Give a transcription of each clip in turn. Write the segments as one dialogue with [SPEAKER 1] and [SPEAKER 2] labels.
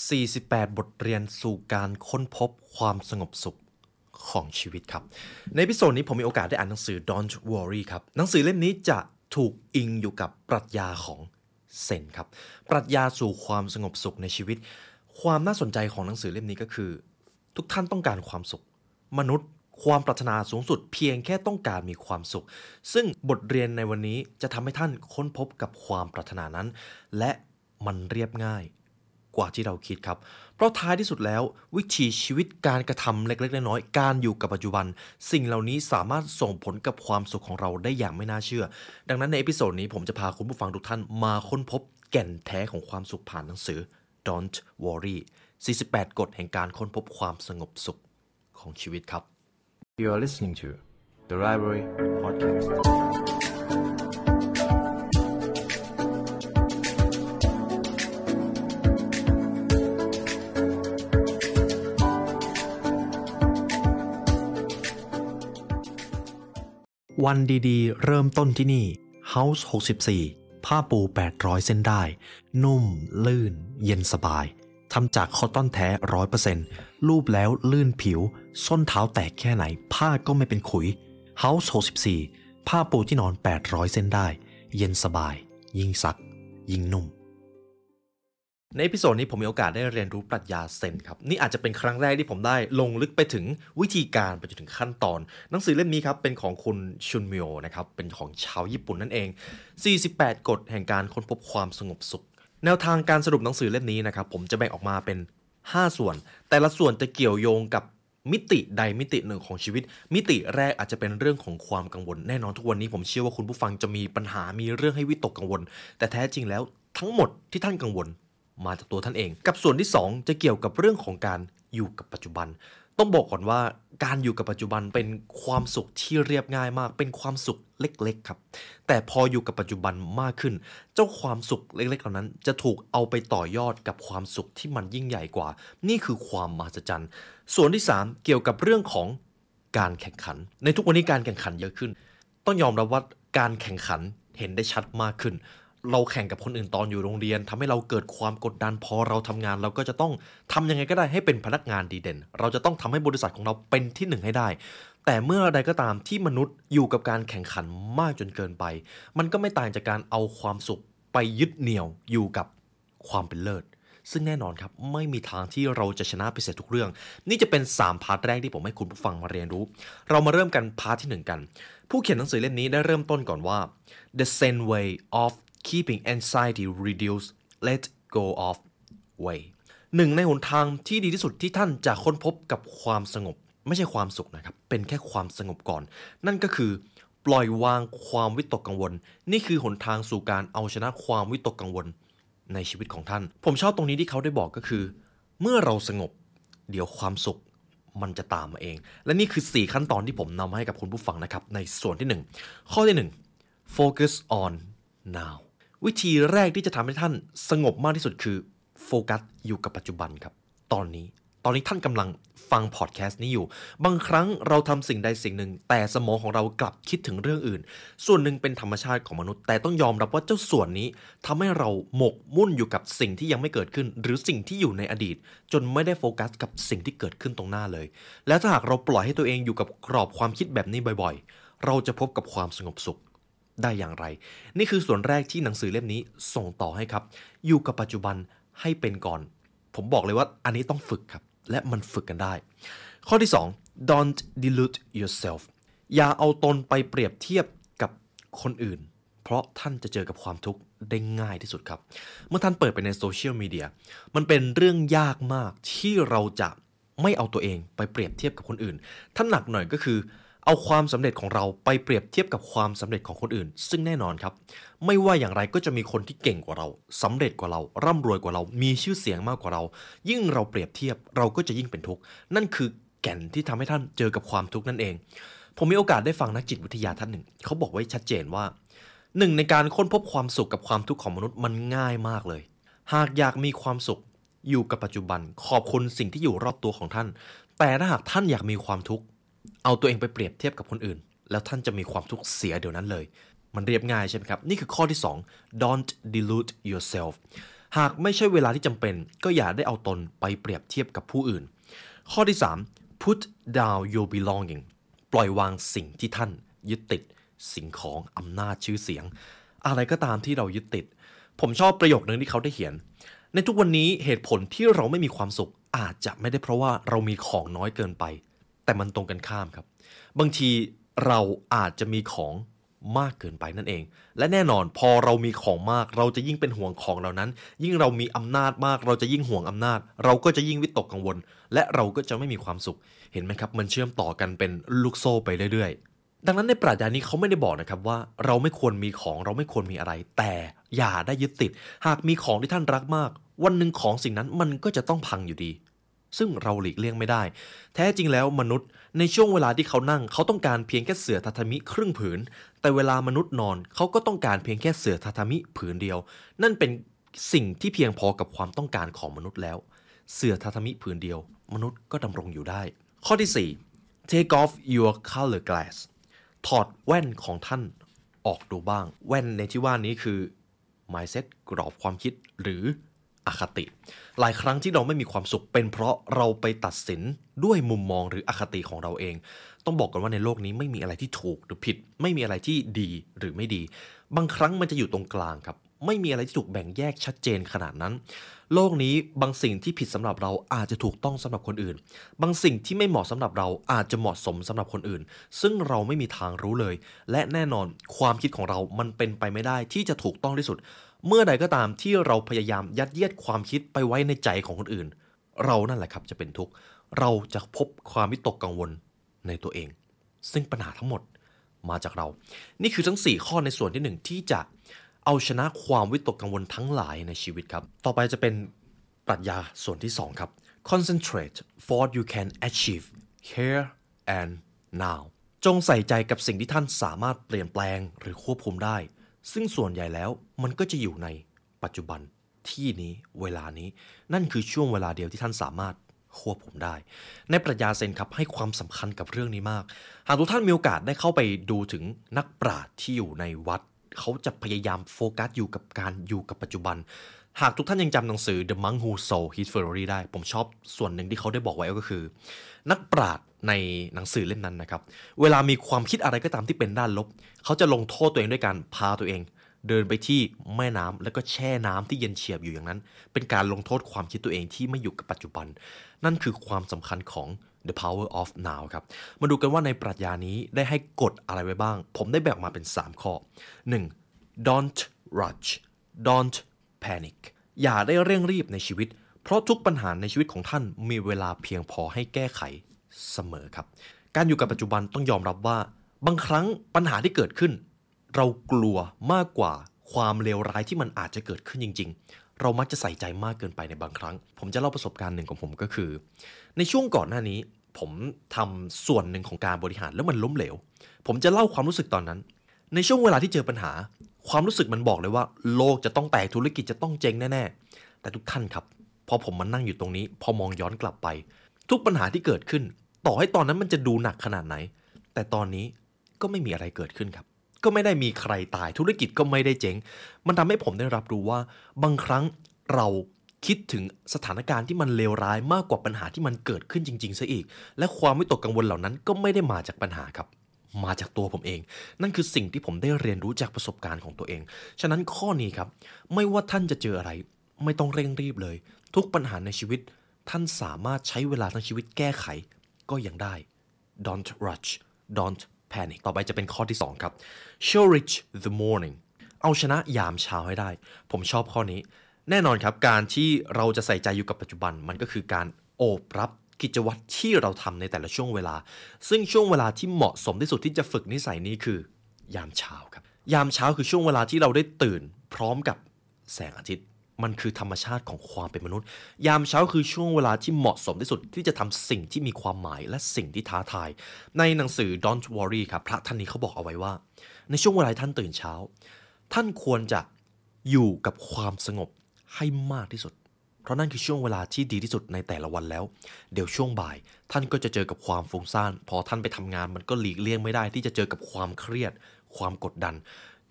[SPEAKER 1] 48 บทเรียนสู่การค้นพบความสงบสุขของชีวิตครับ ในพิโซดนี้ผมมีโอกาสได้อ่านหนังสือ Don't Worry ครับ หนังสือเล่มนี้จะถูกอิงอยู่กับปรัชญาของเซนครับ ปรัชญาสู่ความสงบสุขในชีวิต ความน่าสนใจของหนังสือเล่มนี้ก็คือ ทุกท่านต้องการความสุข มนุษย์ ความปรารถนาสูงสุด เพียงแค่ต้องการมีความสุข ซึ่งบทเรียนในวันนี้จะทำให้ท่านค้นพบกับความปรารถนานั้น และมันเรียบง่าย กว่าที่เราคิดครับ เพราะท้ายที่สุดแล้ว วิถีชีวิตการกระทำเล็กๆน้อยๆการอยู่กับปัจจุบัน สิ่งเหล่านี้สามารถส่งผลกับความสุขของเราได้อย่างไม่น่าเชื่อ ดังนั้นใน episode นี้ผมจะพาคุณผู้ฟังทุกท่านมาค้นพบแก่นแท้ของความสุขผ่านหนังสือ Don't Worry 48 กฎแห่งการค้นพบความสงบสุขของชีวิตครับ
[SPEAKER 2] You are listening to the Library Podcast.
[SPEAKER 1] วันดีๆ เริ่มต้นที่นี่ House 64 ผ้าปู 800 เส้นได้ นุ่ม ลื่น เย็นสบายทำจากคอตตอนแท้100%รูปแล้วลื่นผิว ส้นเท้าแตกแค่ไหน ผ้าก็ไม่เป็นขุย House 64 ผ้าปูที่นอน 800 เส้นได้ เย็นสบาย ยิ่งซัก ยิ่งนุ่ม ในพิโซดนี้ผมมีโอกาสได้เรียนรู้ปรัชญาเซนครับ นี่อาจจะเป็นครั้งแรกที่ผมได้ลงลึกไปถึงวิธีการไปจนถึงขั้นตอน หนังสือเล่มนี้ครับ เป็นของคุณชุนมิโอนะครับ เป็นของชาวญี่ปุ่นนั่นเอง 48 กฎแห่งการค้นพบความสงบสุข แนวทางการสรุปหนังสือเล่มนี้นะครับ ผมจะแบ่งออกมาเป็น 5 ส่วน แต่ละส่วนจะเกี่ยวโยงกับมิติใดมิติหนึ่งของชีวิต มิติแรกอาจจะเป็นเรื่องของความกังวล แน่นอนทุกวันนี้ผมเชื่อว่าคุณผู้ฟังจะมีปัญหามีเรื่องให้วิตกกังวล แต่แท้จริงแล้วทั้งหมดที่ท่านกังวล มาจากตัวท่านเอง กับส่วนที่ 2 จะเกี่ยวกับเรื่องของการอยู่กับปัจจุบัน ต้องบอกก่อนว่าการอยู่กับปัจจุบันเป็นความสุขที่เรียบง่ายมาก เป็นความสุขเล็กๆครับ แต่พออยู่กับปัจจุบันมากขึ้น เจ้าความสุขเล็กๆเหล่านั้น จะถูกเอาไปต่อยอดกับความสุขที่มันยิ่งใหญ่กว่า นี่คือความมหัศจรรย์ ส่วนที่ 3 เกี่ยวกับเรื่องของการแข่งขัน ในทุกวันนี้การแข่งขันเยอะขึ้น ต้องยอมรับว่าการแข่งขันเห็นได้ชัดมากขึ้น เราแข่งกับคนอื่นตอนอยู่โรงเรียนทำให้เราเกิดความกดดันพอเราทำงาน เราก็จะต้องทำยังไงก็ได้ให้เป็นพนักงานดีเด่น เราจะต้องทำให้บริษัทของเราเป็นที่หนึ่งให้ได้ แต่เมื่อใดก็ตามที่มนุษย์อยู่กับการแข่งขันมากจนเกินไป มันก็ไม่ต่างจากการเอาความสุขไปยึดเหนี่ยวอยู่กับความเป็นเลิศซึ่งแน่นอนครับ ไม่มีทางที่เราจะชนะไปเสียทุกเรื่อง นี่จะเป็น 3 part แรกที่ผมให้คุณผู้ฟังมาเรียนรู้ เรามาเริ่มกัน part ที่ 1 กัน ผู้เขียนหนังสือเล่มนี้ได้เริ่มต้นก่อนว่า the Zen way of keeping anxiety reduced let go of way หนึ่งในหนทางที่ดีที่สุดที่ท่านจะค้นพบกับความสงบ ไม่ใช่ความสุขนะครับ เป็นแค่ความสงบก่อน นั่นก็คือ ปล่อยวางความวิตกกังวล นี่คือหนทางสู่การเอาชนะความวิตกกังวลในชีวิตของท่าน ผมชอบตรงนี้ที่เขาได้บอกก็คือ เมื่อเราสงบ เดี๋ยวความสุขมันจะตามมาเอง และนี่คือ 4 ขั้นตอนที่ผมนำมาให้กับคุณผู้ฟังนะครับ ในส่วนที่ 1 ข้อที่ 1 focus on now วิธีแรกที่จะทำให้ท่านสงบมากที่สุดคือโฟกัสอยู่กับปัจจุบันครับ ตอนนี้ตอนนี้ท่านกำลังฟังพอดแคสต์นี้อยู่ บางครั้งเราทำสิ่งใดสิ่งหนึ่ง แต่สมองของเรากลับคิดถึงเรื่องอื่น ส่วนหนึ่งเป็นธรรมชาติของมนุษย์ แต่ต้องยอมรับว่าเจ้าส่วนนี้ทำให้เราหมกมุ่นอยู่กับสิ่งที่ยังไม่เกิดขึ้น หรือสิ่งที่อยู่ในอดีต จนไม่ได้โฟกัสกับสิ่งที่เกิดขึ้นตรงหน้าเลย แล้วถ้าหากเราปล่อยให้ตัวเองอยู่กับกรอบความคิดแบบนี้บ่อย ๆ เราจะพบกับความสงบสุข ได้อย่างไร นี่คือส่วนแรกที่หนังสือเล่มนี้ส่งต่อให้ครับ อยู่กับปัจจุบันให้เป็นก่อน ผมบอกเลยว่าอันนี้ต้องฝึกครับ และมันฝึกกันได้ ข้อที่ 2 don't delude yourself อย่าเอาตนไปเปรียบเทียบกับคนอื่น เพราะท่านจะเจอกับความทุกข์ได้ง่ายที่สุดครับ เมื่อท่านเปิดไปในโซเชียลมีเดียมันเป็นเรื่องยากมากที่เราจะไม่เอาตัวเองไปเปรียบเทียบกับคนอื่นถ้านหนักหน่อยก็คือ เอาความสำเร็จของเราไปเปรียบเทียบกับความสำเร็จของคนอื่น ซึ่งแน่นอนครับ ไม่ว่าอย่างไรก็จะมีคนที่เก่งกว่าเราสำเร็จกว่าเรา ร่ำรวยกว่าเรา มีชื่อเสียงมากกว่าเรา ยิ่งเราเปรียบเทียบเราก็จะยิ่งเป็นทุกข์นั่นคือแก่นที่ทำให้ท่านเจอกับความทุกข์นั่นเอง ผมมีโอกาสได้ฟังนักจิตวิทยาท่านหนึ่ง เขาบอกไว้ชัดเจนว่าหนึ่งในการค้นพบความสุขกับความทุกข์ของมนุษย์มันง่ายมากเลย หากอยากมีความสุขอยู่กับปัจจุบัน ขอบคุณสิ่งที่อยู่รอบตัวของท่าน แต่ถ้าหากท่านอยากมีความทุกข์ เอาตัวเองไปเปรียบเทียบกับคนอื่น แล้วท่านจะมีความทุกข์เสียเดี๋ยวนั้นเลย มันเรียบง่ายใช่ไหมครับ นี่คือข้อที่ 2 don't delude yourself หากไม่ใช่เวลาที่จำเป็น ก็อย่าได้เอาตนไปเปรียบเทียบกับผู้อื่น ข้อที่ 3 put down your belonging ปล่อยวางสิ่งที่ท่านยึดติดสิ่งของอำนาจชื่อเสียง อะไรก็ตามที่เรายึดติด ผมชอบประโยคนึงที่เขาได้เขียน ในทุกวันนี้เหตุผลที่เราไม่มีความสุขอาจจะไม่ได้เพราะว่าเรามีของน้อยเกินไป แต่มันตรงกันข้ามครับ บางทีเราอาจจะมีของมากเกินไปนั่นเอง และแน่นอนพอเรามีของมากเราจะยิ่งเป็นห่วงของเหล่านั้น ยิ่งเรามีอำนาจมาก เราจะยิ่งห่วงอำนาจ เราก็จะยิ่งวิตกกังวล และเราก็จะไม่มีความสุข เห็นไหมครับ มันเชื่อมต่อกันเป็นลูกโซ่ไปเรื่อยๆ ดังนั้นในปรัชญานี้เขาไม่ได้บอกนะครับว่า เราไม่ควรมีของเราไม่ควรมีอะไร แต่อย่าได้ยึดติด หากมีของที่ท่านรักมาก วันหนึ่งของสิ่งนั้นมันก็จะต้องพังอยู่ดี ซึ่งเราหลีกเลี่ยงไม่ได้ แท้จริงแล้วมนุษย์ในช่วงเวลาที่เขานั่ง เขาต้องการเพียงแค่เสื่อทาทามิครึ่งผืน แต่เวลามนุษย์นอนเขาก็ต้องการเพียงแค่เสื่อทาทามิผืนเดียว นั่นเป็นสิ่งที่เพียงพอกับความต้องการของมนุษย์แล้ว เสื่อทาทามิผืนเดียว มนุษย์ก็ดำรงอยู่ได้ ข้อที่ 4 take off your color glass ถอดแว่นของท่านออกดูบ้าง แว่นในที่ว่านี้คือ mindset กรอบความคิดหรือ อคติ หลายครั้งที่เราไม่มีความสุขเป็นเพราะเราไปตัดสินด้วยมุมมองหรืออคติของเราเอง ต้องบอกกันว่าในโลกนี้ไม่มีอะไรที่ถูกหรือผิด ไม่มีอะไรที่ดีหรือไม่ดี บางครั้งมันจะอยู่ตรงกลางครับ ไม่มีอะไรที่ถูกแบ่งแยกชัดเจนขนาดนั้น โลกนี้บางสิ่งที่ผิดสำหรับเราอาจจะถูกต้องสำหรับคนอื่น บางสิ่งที่ไม่เหมาะสำหรับเราอาจจะเหมาะสมสำหรับคนอื่น ซึ่งเราไม่มีทางรู้เลย และแน่นอนความคิดของเรามันเป็นไปไม่ได้ที่จะถูกต้องที่สุด เมื่อใดก็ตามที่เราพยายามยัดเยียดความคิดไปไว้ในใจของคนอื่น เรานั่นแหละครับจะเป็นทุกข์ เราจะพบความวิตกกังวลในตัวเอง ซึ่งปัญหาทั้งหมดมาจากเรา นี่คือทั้ง 4 ข้อในส่วนที่ 1 ที่จะเอาชนะความวิตกกังวลทั้งหลายในชีวิตครับ ต่อไปจะเป็นปรัชญาส่วนที่ 2 ครับ concentrate for what you can achieve here and now จงใส่ใจกับสิ่งที่ท่านสามารถเปลี่ยนแปลงหรือควบคุมได้ ซึ่งส่วนใหญ่แล้วมันก็จะอยู่ในปัจจุบันที่นี้เวลานี้ นั่นคือช่วงเวลาเดียวที่ท่านสามารถควบคุมได้ ในปรัชญาเซนครับให้ความสำคัญกับเรื่องนี้มาก หากทุกท่านมีโอกาสได้เข้าไปดูถึงนักปราชญ์ที่อยู่ในวัด เขาจะพยายามโฟกัสอยู่กับการอยู่กับปัจจุบัน หากทุกท่านยังจำหนังสือ The Monk Who Sold His Ferrari ได้ ผมชอบส่วนหนึ่งที่เขาได้บอกไว้ก็คือ นักปราชญ์ในหนังสือเล่มนั้นนะครับ เวลามีความคิดอะไรก็ตามที่เป็นด้านลบ เขาจะลงโทษตัวเองด้วยการพาตัวเอง เดินไปที่แม่น้ำแล้วก็แช่น้ำที่เย็นเฉียบอยู่อย่างนั้น เป็นการลงโทษความคิดตัวเองที่ไม่อยู่กับปัจจุบัน นั่นคือความสำคัญของ The Power of Now ครับ มาดูกันว่าในปรัชญานี้ได้ให้กฎอะไรไว้บ้าง ผมได้แบ่งมาเป็น 3 ข้อ 1. don't rush don't panic อย่าได้เร่งรีบในชีวิต เพราะทุกปัญหาในชีวิตของท่านมีเวลาเพียงพอให้แก้ไขเสมอครับ การอยู่กับปัจจุบันต้องยอมรับว่า บางครั้งปัญหาที่เกิดขึ้น เรากลัวมากกว่าความเลวร้ายที่มันอาจจะเกิดขึ้นจริง ๆ เรามักจะใส่ใจมากเกินไปในบางครั้ง ผมจะเล่าประสบการณ์หนึ่งของผมก็คือ ในช่วงก่อนหน้านี้ ผมทำส่วนหนึ่งของการบริหารแล้วมันล้มเหลว ผมจะเล่าความรู้สึกตอนนั้น ในช่วงเวลาที่เจอปัญหา ความรู้สึกมันบอกเลยว่า โลกจะต้องแตกธุรกิจจะต้องเจ๊งแน่ๆ แต่ทุกท่านครับ พอผมมานั่งอยู่ตรงนี้ พอมองย้อนกลับไป ทุกปัญหาที่เกิดขึ้น ต่อให้ตอนนั้นมันจะดูหนักขนาดไหน แต่ตอนนี้ก็ไม่มีอะไรเกิดขึ้นครับ ก็ไม่ได้มีใครตายธุรกิจก็ไม่ได้เจ๊ง มันทำให้ผมได้รับรู้ว่า บางครั้งเราคิดถึงสถานการณ์ที่มันเลวร้ายมากกว่าปัญหาที่มันเกิดขึ้นจริงๆซะอีก และความวิตกกังวลเหล่านั้นก็ไม่ได้มาจากปัญหาครับ มาจากตัวผมเอง นั่นคือสิ่งที่ผมได้เรียนรู้จากประสบการณ์ของตัวเอง ฉะนั้นข้อนี้ครับ ไม่ว่าท่านจะเจออะไร ไม่ต้องเร่งรีบเลย ทุกปัญหาในชีวิต ท่านสามารถใช้เวลาทั้งชีวิตแก้ไข ก็ยังได้ don't rush don't panic ต่อไปจะเป็นข้อที่ 2 ครับ cherish the morning เอาชนะยามเช้าให้ได้ ผมชอบข้อนี้ แน่นอนครับ การที่เราจะใส่ใจอยู่กับปัจจุบัน มันก็คือการโอบรับ กิจวัตรที่เราทำในแต่ละช่วงเวลา ซึ่งช่วงเวลาที่เหมาะสมที่สุดที่จะฝึกนิสัยนี้คือ ยามเช้าครับ ยามเช้าคือช่วงเวลาที่เราได้ตื่น พร้อมกับแสงอาทิตย์ มันคือธรรมชาติของความเป็นมนุษย์ ยามเช้าคือช่วงเวลาที่เหมาะสมที่สุดที่จะทำสิ่งที่มีความหมายและสิ่งที่ท้าทาย ในหนังสือ Don't Worry ครับพระท่านนี้เขาบอกเอาไว้ว่า ในช่วงเวลาท่านตื่นเช้า ท่านควรจะอยู่กับความสงบให้มากที่สุด เพราะนั่นคือช่วงเวลาที่ดีที่สุดในแต่ละวันแล้ว เดี๋ยวช่วงบ่าย ท่านก็จะเจอกับความฟุ้งซ่าน พอท่านไปทำงานมันก็หลีกเลี่ยงไม่ได้ ที่จะเจอกับความเครียด ความกดดัน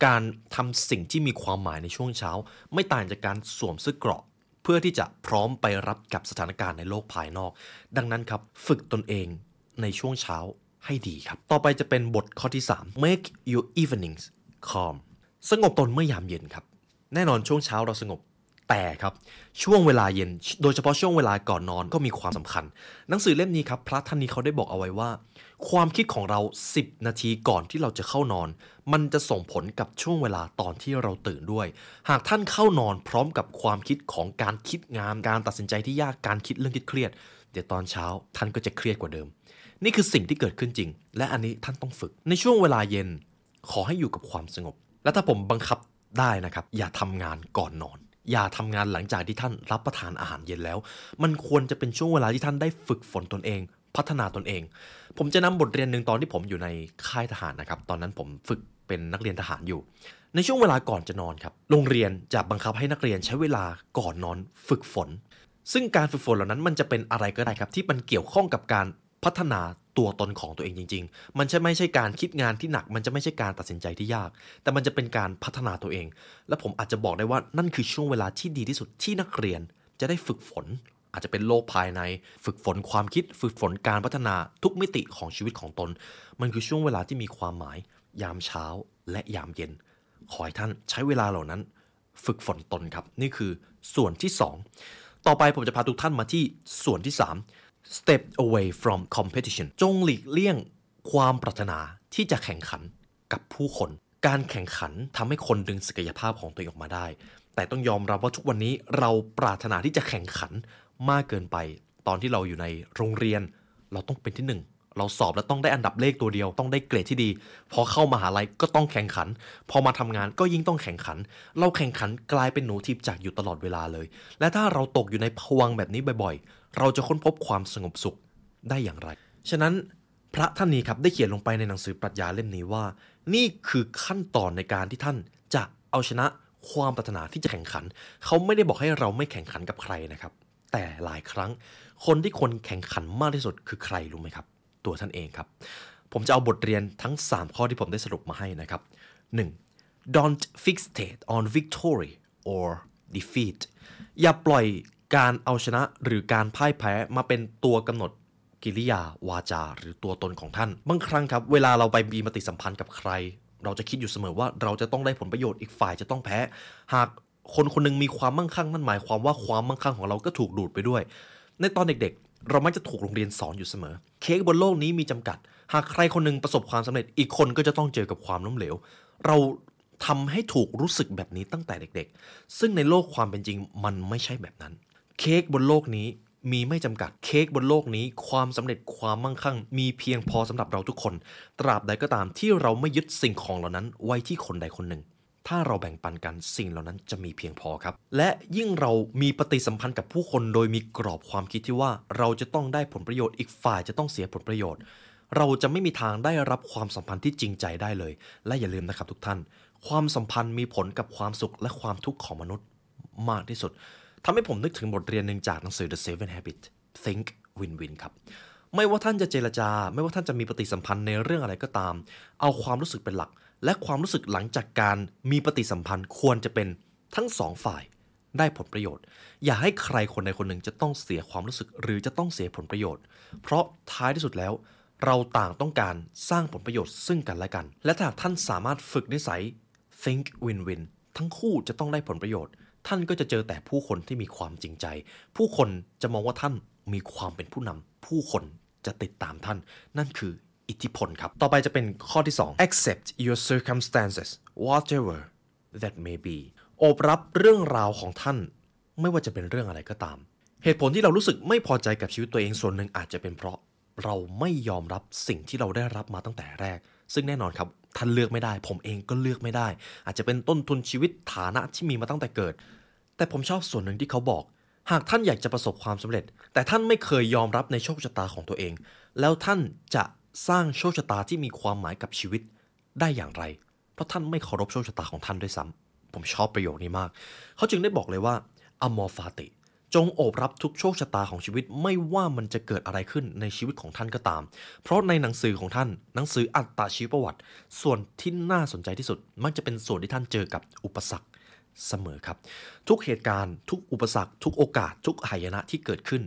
[SPEAKER 1] การทำสิ่งที่มีความหมายในช่วงเช้า ไม่ต่างจากการสวมเสื้อเกราะ เพื่อที่จะพร้อมไปรับกับสถานการณ์ในโลกภายนอก ดังนั้นครับ ฝึกตนเองในช่วงเช้าให้ดีครับ ต่อไปจะเป็นบทข้อที่ 3 make your evenings calm สงบตนเมื่อยามเย็นครับ แน่นอนช่วงเช้าเราสงบ แต่ครับช่วงเวลาเย็น โดยเฉพาะช่วงเวลาก่อนนอนก็มีความสำคัญ หนังสือเล่มนี้ครับพระท่านนี้เขาได้บอกเอาไว้ว่า ความคิดของเรา 10 นาทีก่อนที่เราจะเข้านอน มันจะส่งผลกับช่วงเวลาตอนที่เราตื่นด้วย หากท่านเข้านอนพร้อมกับความคิดของการคิดงามการตัดสินใจที่ยากการคิดเรื่องที่เครียด เดี๋ยวตอนเช้าท่านก็จะเครียดกว่าเดิม นี่คือสิ่งที่เกิดขึ้นจริง และอันนี้ท่านต้องฝึก ในช่วงเวลาเย็น ขอให้อยู่กับความสงบ และถ้าผมบังคับได้นะครับอย่าทำงานก่อนนอน อย่าทำงานหลังจากที่ท่านรับประทานอาหารเย็นแล้ว มันควรจะเป็นช่วงเวลาที่ท่านได้ฝึกฝนตนเอง พัฒนาตนเอง ผมจะนำบทเรียนหนึ่งตอนที่ผมอยู่ในค่ายทหารนะครับ ตอนนั้นผมฝึกเป็นนักเรียนทหารอยู่ ในช่วงเวลาก่อนจะนอนครับ โรงเรียนจะบังคับให้นักเรียนใช้เวลาก่อนนอนฝึกฝน ซึ่งการฝึกฝนเหล่านั้นมันจะเป็นอะไรก็ได้ครับ ที่มันเกี่ยวข้องกับการ พัฒนาตัวตนของตัวเองจริง ๆ มันจะไม่ใช่การคิดงานที่หนัก มันจะไม่ใช่การตัดสินใจที่ยาก แต่มันจะเป็นการพัฒนาตัวเอง และผมอาจจะบอกได้ว่านั่นคือช่วงเวลาที่ดีที่สุดที่นักเรียนจะได้ฝึกฝน อาจจะเป็นโลกภายใน ฝึกฝนความคิด ฝึกฝนการพัฒนาทุกมิติของชีวิตของตน มันคือช่วงเวลาที่มีความหมาย ยามเช้าและยามเย็น ขอให้ท่านใช้เวลาเหล่านั้น ฝึกฝนตนครับ นี่คือส่วนที่ 2 ต่อไปผมจะพาทุกท่านมาที่ส่วนที่ 3 step away from competition จงหลีกเลี่ยงความปรารถนาที่จะแข่งขันกับผู้คน การแข่งขันทำให้คนดึงศักยภาพของตัวเองออกมาได้ แต่ต้องยอมรับว่าทุกวันนี้เราปรารถนาที่จะแข่งขันมากเกินไป ตอนที่เราอยู่ในโรงเรียน เราต้องเป็นที่หนึ่งเราสอบแล้วต้องได้อันดับเลขตัวเดียวต้องได้เกรดที่ดี พอเข้ามาหาลัยก็ต้องแข่งขัน พอมาทำงานก็ยิ่งต้องแข่งขัน เราแข่งขันกลายเป็นหนูทิพย์จากอยู่ตลอดเวลาเลย และถ้าเราตกอยู่ในภวังแบบนี้บ่อยๆ เราจะค้นพบความสงบสุขได้อย่างไร ฉะนั้นพระท่านนี้ครับได้เขียนลงไปในหนังสือปรัชญาเล่มนี้ว่า นี่คือขั้นตอนในการที่ท่านจะเอาชนะความปรารถนาที่จะแข่งขัน เขาไม่ได้บอกให้เราไม่แข่งขันกับใครนะครับ แต่หลายครั้ง คนที่คนแข่งขันมากที่สุดคือใครรู้ไหมครับ ตัวท่านเองครับ ผมจะเอาบทเรียนทั้ง 3 ข้อที่ผมได้สรุปมาให้นะครับ 1. don't fixate on victory or defeat อย่าปล่อย การเอาชนะหรือการพ่ายแพ้มาเป็นตัวกำหนดกิริยาวาจาหรือตัวตนของท่าน บางครั้งครับเวลาเราไปมีปฏิสัมพันธ์กับใคร เราจะคิดอยู่เสมอว่าเราจะต้องได้ผลประโยชน์อีกฝ่ายจะต้องแพ้ หากคนคนหนึงมีความมั่งคั่งนั่นหมายความว่าความมั่งคั่งของเราก็ถูกดูดไปด้วย ในตอนเด็กๆ เรามักจะถูกโรงเรียนสอนอยู่เสมอ เค้กบนโลกนี้มีจำกัด หากใครคนหนึงประสบความสำเร็จอีกคนก็จะต้องเจอกับความล้มเหลว เราทำให้ถูกรู้สึกแบบนี้ตั้งแต่เด็ก ๆ ซึ่งในโลกความเป็นจริงมันไม่ใช่แบบนั้น เค้กบนโลกนี้มีไม่จำกัดเค้กบนโลกนี้ ความสำเร็จความมั่งคั่ง มีเพียงพอสำหรับเราทุกคน ตราบใดก็ตามที่เราไม่ยึดสิ่งของเหล่านั้นไว้ที่คนใดคนหนึ่ง ถ้าเราแบ่งปันกันสิ่งเหล่านั้นจะมีเพียงพอครับ และยิ่งเรามีปฏิสัมพันธ์กับผู้คนโดยมีกรอบความคิดที่ว่าเราจะต้องได้ผลประโยชน์อีกฝ่ายจะต้องเสียผลประโยชน์ เราจะไม่มีทางได้รับความสัมพันธ์ที่จริงใจได้เลย และอย่าลืมนะครับทุกท่าน ความสัมพันธ์มีผลกับความสุขและความทุกข์ของมนุษย์มากที่สุด ทำให้ผมนึกถึงบทเรียนหนึ่งจากหนังสือ The Seven Habits Think Win-Win ครับ ไม่ว่าท่านจะเจรจา ไม่ว่าท่านจะมีปฏิสัมพันธ์ในเรื่องอะไรก็ตาม เอาความรู้สึกเป็นหลัก และความรู้สึกหลังจากการมีปฏิสัมพันธ์ควรจะเป็นทั้งสองฝ่ายได้ผลประโยชน์ อย่าให้ใครคนใดคนหนึ่งจะต้องเสียความรู้สึกหรือจะต้องเสียผลประโยชน์ เพราะท้ายที่สุดแล้ว เราต่างต้องการสร้างผลประโยชน์ซึ่งกันและกัน และถ้าท่านสามารถฝึกนิสัย think win-win ทั้งคู่จะต้องได้ผลประโยชน์ ท่านก็จะเจอแต่ผู้คนที่มีความจริงใจ ผู้คนจะมองว่าท่านมีความเป็นผู้นำผู้คนจะติดตามท่าน นั่นคืออิทธิพลครับ ต่อไปจะเป็นข้อที่ 2 accept your circumstances whatever that may be โอบรับเรื่องราวของท่าน ไม่ว่าจะเป็นเรื่องอะไรก็ตาม เหตุผลที่เรารู้สึกไม่พอใจกับชีวิตตัวเองส่วนหนึ่งอาจจะเป็นเพราะเราไม่ยอมรับสิ่งที่เราได้รับมาตั้งแต่แรก ซึ่งแน่นอนครับท่านเลือกไม่ได้ ผมเองก็เลือกไม่ได้ อาจจะเป็นต้นทุนชีวิตฐานะที่มีมาตั้งแต่เกิด แต่ผมชอบส่วนหนึ่งที่เขาบอก หากท่านอยากจะประสบความสำเร็จ แต่ท่านไม่เคยยอมรับในโชคชะตาของตัวเอง แล้วท่านจะสร้างโชคชะตาที่มีความหมายกับชีวิตได้อย่างไร เพราะท่านไม่เคารพโชคชะตาของท่านด้วยซ้ำผมชอบประโยคนี้มาก เขาจึงได้บอกเลยว่าอมอฟาติ จงโอบรับทุกโชคชะตาของชีวิตไม่ว่ามันจะเกิดอะไรขึ้นในชีวิตของท่านก็ตาม เพราะในหนังสือของท่านหนังสืออัตตาชีวประวัติ ส่วนที่น่าสนใจที่สุด มักจะเป็นส่วนที่ท่านเจอกับอุปสรรคเสมอครับ ทุกเหตุการณ์ ทุกอุปสรรค ทุกโอกาส ทุกหายนะที่เกิดขึ้น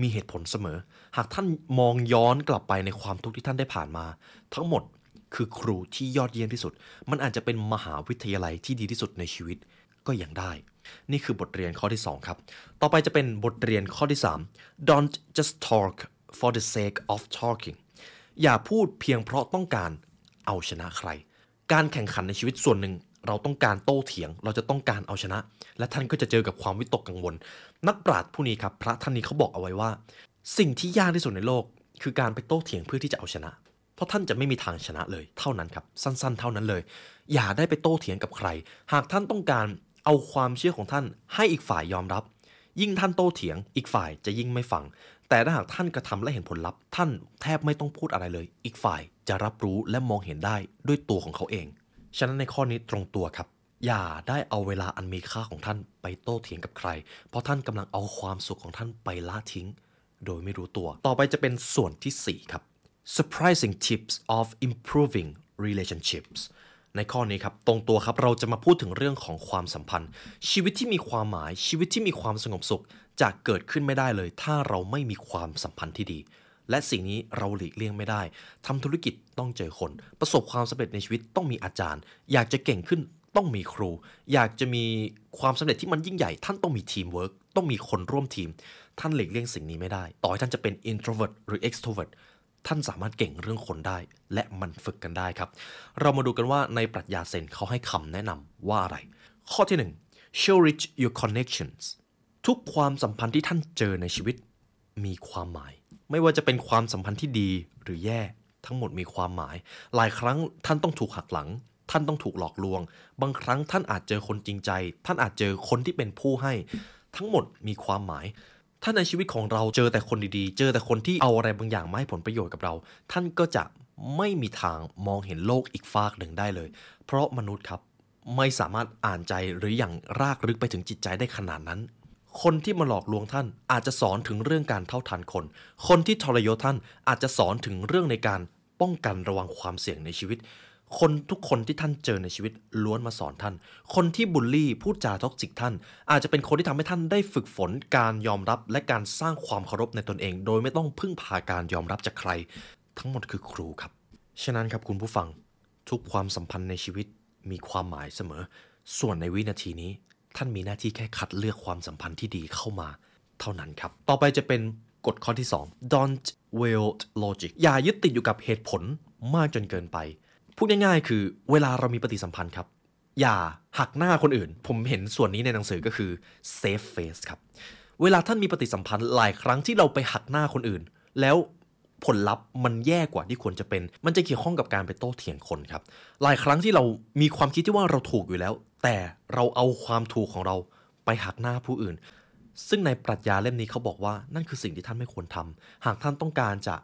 [SPEAKER 1] มีเหตุผลเสมอ หากท่านมองย้อนกลับไปในความทุกข์ที่ท่านได้ผ่านมา ทั้งหมดคือครูที่ยอดเยี่ยมที่สุด มันอาจจะเป็นมหาวิทยาลัยที่ดีที่สุดในชีวิตก็ยังได้ นี่คือบทเรียนข้อที่ 2 ครับ ต่อไปจะเป็นบทเรียนข้อที่ 3 don't just talk for the sake of talking อย่าพูดเพียงเพราะต้องการเอาชนะใคร การแข่งขันในชีวิตส่วนหนึ่ง เราต้องการโต้เถียง เราจะต้องการเอาชนะ และท่านก็จะเจอกับความวิตกกังวล นักปราชญ์ผู้นี้ครับ พระท่านนี้เขาบอกเอาไว้ว่า สิ่งที่ยากที่สุดในโลก คือการไปโต้เถียงเพื่อที่จะเอาชนะ เพราะท่านจะไม่มีทางชนะเลย เท่านั้นครับ สั้น ๆ เท่านั้นเลย อย่าได้ไปโต้เถียงกับใคร หากท่านต้องการ เอาความเชื่อของท่านให้อีกฝ่ายยอมรับ ยิ่งท่านโต้เถียง อีกฝ่ายจะยิ่งไม่ฟัง แต่ถ้าหากท่านกระทำและเห็นผลลัพธ์ ท่านแทบไม่ต้องพูดอะไรเลย อีกฝ่ายจะรับรู้และมองเห็นได้ด้วยตัวของเขาเอง ฉะนั้นในข้อนี้ตรงตัวครับ อย่าได้เอาเวลาอันมีค่าของท่านไปโต้เถียงกับใคร เพราะท่านกำลังเอาความสุขของท่านไปละทิ้ง โดยไม่รู้ตัว ต่อไปจะเป็นส่วนที่ 4 ครับ surprising tips of improving relationships ในข้อนี้ครับตรงตัวครับเราจะมาพูดถึงเรื่องของความสัมพันธ์ ชีวิตที่มีความหมายชีวิตที่มีความสงบสุขจะเกิดขึ้นไม่ได้เลย ถ้าเราไม่มีความสัมพันธ์ที่ดี และสิ่งนี้เราหลีกเลี่ยงไม่ได้ทำธุรกิจต้องเจอคน ประสบความสำเร็จในชีวิตต้องมีอาจารย์ อยากจะเก่งขึ้นต้องมีครู อยากจะมีความสำเร็จที่มันยิ่งใหญ่ ท่านต้องมีทีมเวิร์กต้องมีคนร่วมทีม ท่านหลีกเลี่ยงสิ่งนี้ไม่ได้ ต่อให้ท่านจะเป็น introvert หรือ extrovert ท่านสามารถเก่งเรื่องคนได้ และมันฝึกกันได้ครับ เรามาดูกันว่าในปรัชญาเซนเขาให้คำแนะนำว่าอะไร ข้อที่ 1 cherish your connections ทุกความสัมพันธ์ที่ท่านเจอในชีวิต มีความหมาย ไม่ว่าจะเป็นความสัมพันธ์ที่ดีหรือแย่ ทั้งหมดมีความหมาย หลายครั้งท่านต้องถูกหักหลัง ท่านต้องถูกหลอกลวง บางครั้งท่านอาจเจอคนจริงใจ ท่านอาจเจอคนที่เป็นผู้ให้ ทั้งหมดมีความหมาย ถ้าในชีวิตของเราเจอแต่คนดีๆ เจอแต่คนที่เอาอะไรบางอย่างมาให้ผลประโยชน์กับเรา ท่านก็จะไม่มีทางมองเห็นโลกอีกฟากหนึ่งได้เลย เพราะมนุษย์ครับไม่สามารถอ่านใจหรืออย่างรากลึกไปถึงจิตใจได้ขนาดนั้น คนที่มาหลอกลวงท่านอาจจะสอนถึงเรื่องการเท่าทันคน คนที่ทรยศท่านอาจจะสอนถึงเรื่องในการป้องกันระวังความเสี่ยงในชีวิต คนทุกคนที่ท่านเจอในชีวิตล้วนมาสอนท่าน คนที่บูลลี่พูดจาท็อกซิกท่าน อาจจะเป็นคนที่ทำให้ท่านได้ฝึกฝนการยอมรับและการสร้างความเคารพในตนเอง โดยไม่ต้องพึ่งพาการยอมรับจากใคร ทั้งหมดคือครูครับ ฉะนั้นครับคุณผู้ฟังทุกความสัมพันธ์ในชีวิตมีความหมายเสมอ ส่วนในวินาทีนี้ ท่านมีหน้าที่แค่คัดเลือกความสัมพันธ์ที่ดีเข้ามา เท่านั้นครับ ต่อไปจะเป็นกฎข้อที่ 2 don't wield logic อย่ายึดติดอยู่กับเหตุผลมากจนเกินไป พูดง่ายๆ คือเวลาเรามีปฏิสัมพันธ์ครับ อย่าหักหน้าคนอื่น ผมเห็นส่วนนี้ในหนังสือก็คือ safe face ครับ เวลาท่านมีปฏิสัมพันธ์หลายครั้งที่เราไปหักหน้าคนอื่น แล้วผลลัพธ์มันแย่กว่าที่ควรจะเป็น มันจะเกี่ยวข้องกับการไปโต้เถียงคนครับ หลายครั้งที่เรามีความคิดที่ว่าเราถูกอยู่แล้ว แต่เราเอาความถูกของเราไปหักหน้าผู้อื่น ซึ่งในปรัชญาเล่มนี้เขาบอกว่านั่นคือสิ่งที่ท่านไม่ควรทำหากท่านต้องการจะ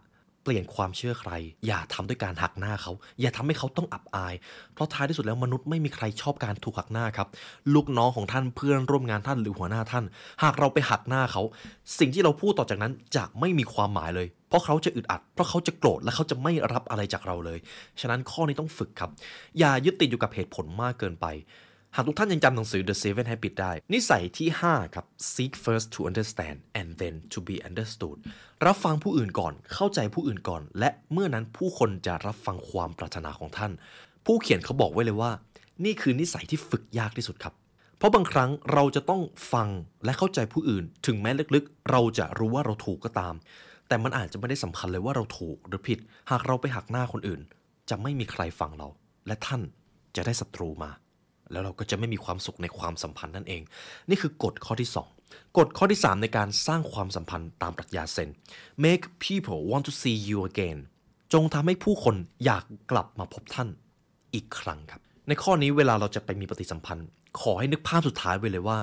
[SPEAKER 1] เปลี่ยนความเชื่อใคร อย่าทำด้วยการหักหน้าเขา อย่าทำให้เขาต้องอับอาย เพราะท้ายที่สุดแล้วมนุษย์ไม่มีใครชอบการถูกหักหน้าครับ ลูกน้องของท่านเพื่อนร่วมงานท่านหรือหัวหน้าท่าน หากเราไปหักหน้าเขา สิ่งที่เราพูดต่อจากนั้นจะไม่มีความหมายเลย เพราะเขาจะอึดอัด เพราะเขาจะโกรธและเขาจะไม่รับอะไรจากเราเลย ฉะนั้นข้อนี้ต้องฝึกครับ อย่ายึดติดอยู่กับเหตุผลมากเกินไป หากทุกท่านยังจำหนังสือ The Seven Habits ได้ นิสัยที่ 5 ครับ seek first to understand and then to be understood รับฟังผู้อื่นก่อน เข้าใจผู้อื่นก่อน และเมื่อนั้นผู้คนจะรับฟังความปรารถนาของท่าน ผู้เขียนเขาบอกไว้เลยว่า นี่คือนิสัยที่ฝึกยากที่สุดครับ เพราะบางครั้งเราจะต้องฟังและเข้าใจผู้อื่น ถึงแม้ลึกๆ เราจะรู้ว่าเราถูกก็ตาม แต่มันอาจจะไม่ได้สำคัญเลยว่าเราถูกหรือผิด หากเราไปหักหน้าคนอื่น จะไม่มีใครฟังเรา และท่านจะได้ศัตรูมา แล้วเราก็จะไม่มีความสุขในความสัมพันธ์นั่นเอง นี่คือกฎข้อที่ 2 กฎข้อที่ 3 ในการสร้างความสัมพันธ์ตามปรัชญาเซน make people want to see you again จงทำให้ผู้คนอยากกลับมาพบท่านอีกครั้งครับ ในข้อนี้เวลาเราจะไปมีปฏิสัมพันธ์ ขอให้นึกภาพสุดท้ายไว้เลยว่า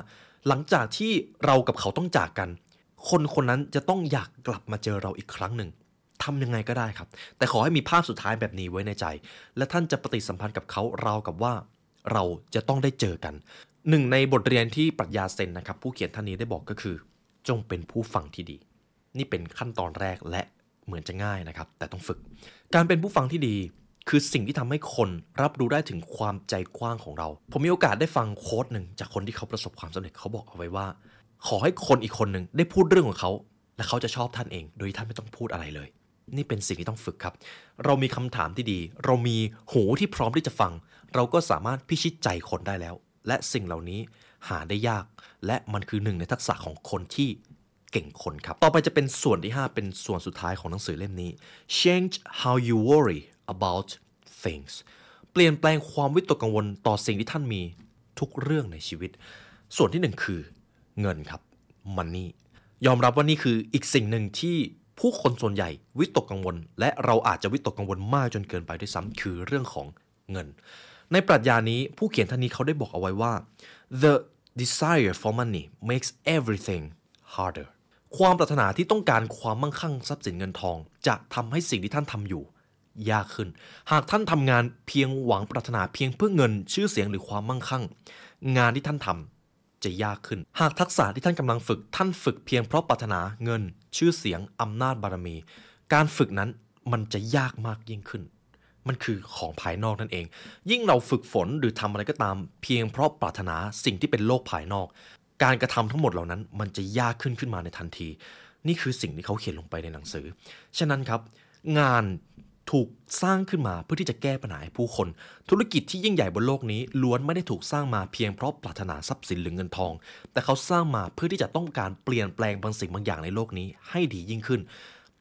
[SPEAKER 1] หลังจากที่เรากับเขาต้องจากกัน คนคนนั้นจะต้องอยากกลับมาเจอเราอีกครั้งหนึ่งทำยังไงก็ได้ครับ แต่ขอให้มีภาพสุดท้ายแบบนี้ไว้ในใจ และท่านจะปฏิสัมพันธ์กับเขาเรากับว่า เราจะต้องได้เจอกันหนึ่งในบทเรียนที่ปรัชญาเซนนะครับ ผู้เขียนท่านนี้ได้บอกก็คือ จงเป็นผู้ฟังที่ดี นี่เป็นขั้นตอนแรกและเหมือนจะง่ายนะครับ แต่ต้องฝึก การเป็นผู้ฟังที่ดีคือสิ่งที่ทำให้คนรับรู้ได้ถึงความใจกว้างของเรา ผมมีโอกาสได้ฟังโค้ดหนึ่งจากคนที่เขาประสบความสำเร็จเขาบอกเอาไว้ว่า ขอให้คนอีกคนหนึ่งได้พูดเรื่องของเขา และเขาจะชอบท่านเอง โดยท่านไม่ต้องพูดอะไรเลย นี่เป็นสิ่งที่ต้องฝึกครับ เรามีคำถามที่ดี เรามีหูที่พร้อมที่จะฟัง เราก็สามารถพิชิตใจคนได้แล้ว และสิ่งเหล่านี้หาได้ยาก และมันคือหนึ่งในทักษะของคนที่เก่งคนครับ ต่อไปจะเป็นส่วนที่ 5 เป็นส่วนสุดท้ายของหนังสือเล่มนี้ change how you worry about things เปลี่ยนแปลงความวิตกกังวลต่อสิ่งที่ท่านมีทุกเรื่องในชีวิต ส่วนที่หนึ่งคือเงินครับ money ยอมรับว่านี่คืออีกสิ่งหนึ่งที่ผู้คนส่วนใหญ่วิตกกังวล และเราอาจจะวิตกกังวลมากจนเกินไปด้วยซ้ำคือเรื่องของเงิน ในปรัชญานี้ผู้เขียนท่านนี้เขาได้บอกเอาไว้ว่า the desire for money makes everything harder ความปรารถนาที่ต้องการความมั่งคั่งทรัพย์สินเงินทอง จะทำให้สิ่งที่ท่านทำอยู่ ยากขึ้น หากท่านทำงานเพียงหวังปรารถนาเพียงเพื่อเงินชื่อเสียงหรือความมั่งคั่ง งานที่ท่านทำจะยากขึ้น หากทักษะที่ท่านกำลังฝึก ท่านฝึกเพียงเพราะปรารถนาเงิน ชื่อเสียงอำนาจบารมี การฝึกนั้นมันจะยากมากยิ่งขึ้น มันคือของภายนอกนั่นเอง ยิ่งเราฝึกฝนหรือทำอะไรก็ตาม เพียงเพราะปรารถนาสิ่งที่เป็นโลกภายนอก การกระทำทั้งหมดเหล่านั้น มันจะยากขึ้นขึ้นมาในทันที นี่คือสิ่งที่เขาเขียนลงไปในหนังสือ ฉะนั้นครับ งานถูกสร้างขึ้นมาเพื่อที่จะแก้ปัญหาให้ผู้คน ธุรกิจที่ยิ่งใหญ่บนโลกนี้ล้วนไม่ได้ถูกสร้างมาเพียงเพราะปรารถนาทรัพย์สินหรือเงินทอง แต่เขาสร้างมาเพื่อที่จะต้องการเปลี่ยนแปลงบางสิ่งบางอย่างในโลกนี้ให้ดียิ่งขึ้น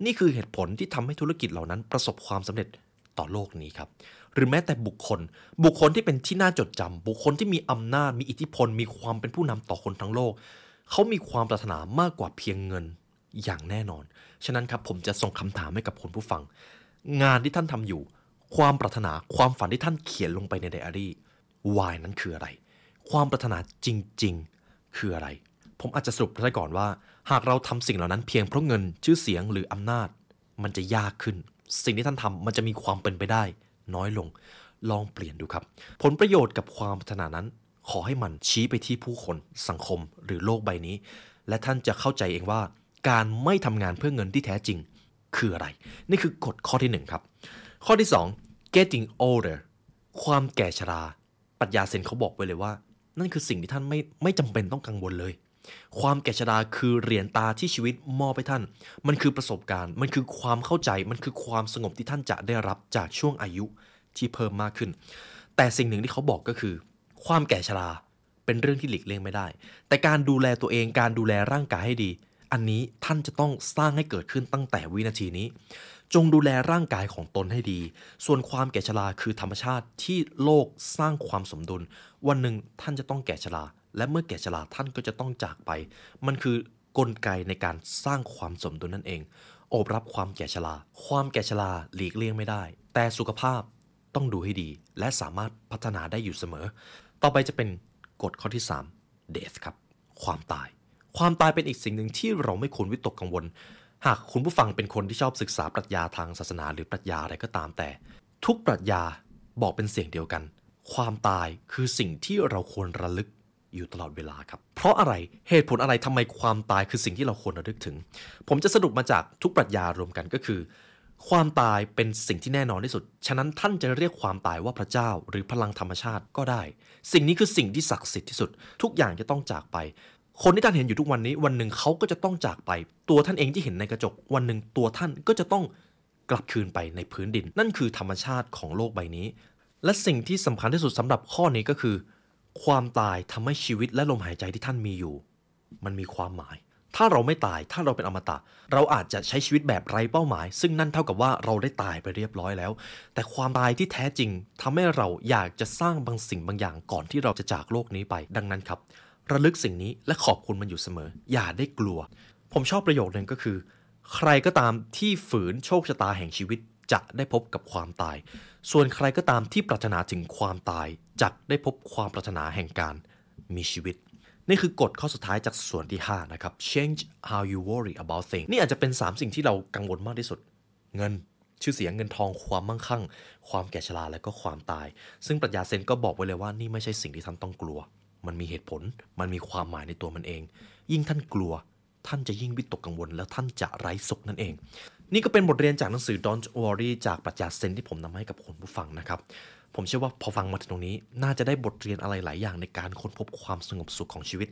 [SPEAKER 1] นี่คือเหตุผลที่ทำให้ธุรกิจเหล่านั้นประสบความสำเร็จ ต่อโลกนี้ครับ หรือแม้แต่บุคคล บุคคลที่เป็นที่น่าจดจำบุคคลที่มีอำนาจมีอิทธิพล มีความเป็นผู้นำต่อคนทั้งโลก เขามีความปรารถนามากกว่าเพียงเงินอย่างแน่นอน ฉะนั้นครับผมจะส่งคำถามให้กับคุณผู้ฟัง งานที่ท่านทำอยู่ ความปรารถนาความฝันที่ท่านเขียนลงไปในไดอารี่ why นั้นคืออะไร ความปรารถนาจริง ๆ คืออะไร ผมอาจจะสรุปได้ก่อนว่า หากเราทำสิ่งเหล่านั้นเพียงเพราะเงินชื่อเสียงหรืออำนาจ มันจะยากขึ้น สิ่งที่ท่านทำมันจะมีความเป็นไปได้ น้อยลง ลองเปลี่ยนดูครับ ผลประโยชน์กับความปรารถนานั้น ขอให้มันชี้ไปที่ผู้คนสังคมหรือโลกใบนี้ และท่านจะเข้าใจเองว่า การไม่ทำงานเพื่อเงินที่แท้จริง คืออะไร นี่คือกฎข้อที่หนึ่งครับ ข้อที่ 2 getting older ความแก่ชราปรัชญาเซนเขาบอกไว้เลยว่า นั่นคือสิ่งที่ท่านไม่ไม่จำเป็นต้องกังวลเลย ความแก่ชราคือเหรียญตาที่ชีวิตมอบให้ท่าน มันคือประสบการณ์ มันคือความเข้าใจ มันคือความสงบที่ท่านจะได้รับจากช่วงอายุที่เพิ่มมากขึ้น แต่สิ่งหนึ่งที่เขาบอกก็คือ ความแก่ชราเป็นเรื่องที่หลีกเลี่ยงไม่ได้ แต่การดูแลตัวเอง การดูแลร่างกายให้ดี อันนี้ท่านจะต้องสร้างให้เกิดขึ้นตั้งแต่วินาทีนี้ จงดูแลร่างกายของตนให้ดี ส่วนความแก่ชราคือธรรมชาติที่โลกสร้างความสมดุล วันหนึ่งท่านจะต้องแก่ชรา และเมื่อแก่ชราท่านก็จะต้องจากไป มันคือกลไกในการสร้างความสมดุลนั่นเอง โอบรับความแก่ชรา ความแก่ชราหลีกเลี่ยงไม่ได้ แต่สุขภาพต้องดูให้ดี และสามารถพัฒนาได้อยู่เสมอ ต่อไปจะเป็นกฎข้อที่ 3 death ครับ ความตาย ความตายเป็นอีกสิ่งหนึ่งที่เราไม่ควรวิตกกังวล หากคุณผู้ฟังเป็นคนที่ชอบศึกษาปรัชญาทางศาสนาหรือปรัชญาอะไรก็ตามแต่ ทุกปรัชญาบอกเป็นเสียงเดียวกัน ความตายคือสิ่งที่เราควรระลึก อยู่ตลอดเวลาครับ เพราะอะไรเหตุผลอะไรทำไมความตายคือสิ่งที่เราควรระลึกถึง ผมจะสรุปมาจากทุกปรัชญารวมกันก็คือ ความตายเป็นสิ่งที่แน่นอนที่สุด ฉะนั้นท่านจะเรียกความตายว่าพระเจ้าหรือพลังธรรมชาติก็ได้ สิ่งนี้คือสิ่งที่ศักดิ์สิทธิ์ที่สุด ทุกอย่างจะต้องจากไป คนที่ท่านเห็นอยู่ทุกวันนี้ วันหนึ่งเขาก็จะต้องจากไป ตัวท่านเองที่เห็นในกระจก วันหนึ่งตัวท่านก็จะต้องกลับคืนไปในพื้นดิน นั่นคือธรรมชาติของโลกใบนี้ และสิ่งที่สำคัญที่สุดสำหรับข้อนี้ก็คือ ความตายทำให้ชีวิตและลมหายใจที่ท่านมีอยู่ มันมีความหมาย ถ้าเราไม่ตายถ้าเราเป็นอมตะ เราอาจจะใช้ชีวิตแบบไร้เป้าหมาย ซึ่งนั่นเท่ากับว่าเราได้ตายไปเรียบร้อยแล้ว แต่ความตายที่แท้จริงทำให้เราอยากจะสร้างบางสิ่งบางอย่างก่อนที่เราจะจากโลกนี้ไป ดังนั้นครับ ระลึกสิ่งนี้และขอบคุณมันอยู่เสมอ อย่าได้กลัว ผมชอบประโยคนึงก็คือ ใครก็ตามที่ฝืนโชคชะตาแห่งชีวิตจะได้พบกับความตาย ส่วนใครก็ตามที่ปรารถนาถึงความตายจะได้พบความปรารถนาแห่งการมีชีวิต นี่คือกฎข้อสุดท้ายจากส่วนที่ 5 นะครับ change how you worry about things นี่อาจจะเป็น 3 สิ่งที่เรากังวลมากที่สุด เงินชื่อเสียงเงินทองความมั่งคั่ง ความแก่ชราและก็ความตาย ซึ่งปรัชญาเซนก็บอกไว้เลยว่านี่ไม่ใช่สิ่งที่ท่านต้องกลัว มันมีเหตุผล มันมีความหมายในตัวมันเอง ยิ่งท่านกลัว ท่านจะยิ่งวิตกกังวล แล้วท่านจะไร้สุขนั่นเอง นี่ก็เป็นบทเรียนจากหนังสือ Don't Worry จากปรัชญาเซนที่ผมนำมาให้กับคุณผู้ฟังนะครับ ผมเชื่อว่าพอฟังมาถึงตรงนี้ น่าจะได้บทเรียนอะไรหลายอย่างในการค้นพบความสงบสุขของชีวิต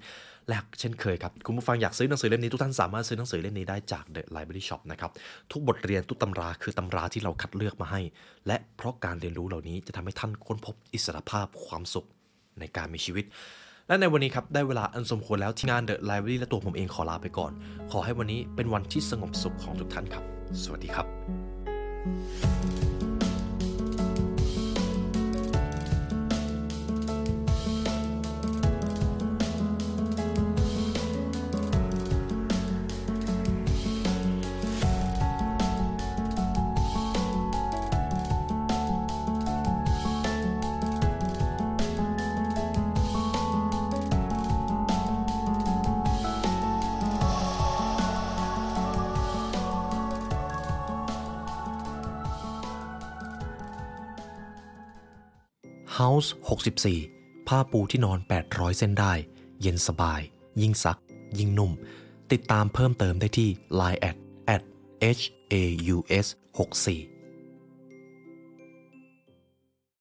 [SPEAKER 1] และเช่นเคยครับ คุณผู้ฟังอยากซื้อหนังสือเล่มนี้ทุกท่านสามารถซื้อหนังสือเล่มนี้ได้จาก The Library Shop นะครับ ทุกบทเรียนทุกตำราคือตำราที่เราคัดเลือกมาให้ และเพราะการเรียนรู้เหล่านี้จะทำให้ท่านค้นพบอิสรภาพความสุขในการมีชีวิตและในวันนี้ครับ ได้เวลาอันสมควรแล้วที่งาน The Library และตัวผมเองขอลาไปก่อน ขอให้วันนี้เป็นวันที่สงบสุขของทุกท่านครับ สวัสดีครับ House 64 ผ้าปูที่นอน 800 เส้นได้ เย็นสบาย ยิ่งซัก ยิ่งนุ่ม ติดตามเพิ่มเติมได้ที่ Line at at h a u s 64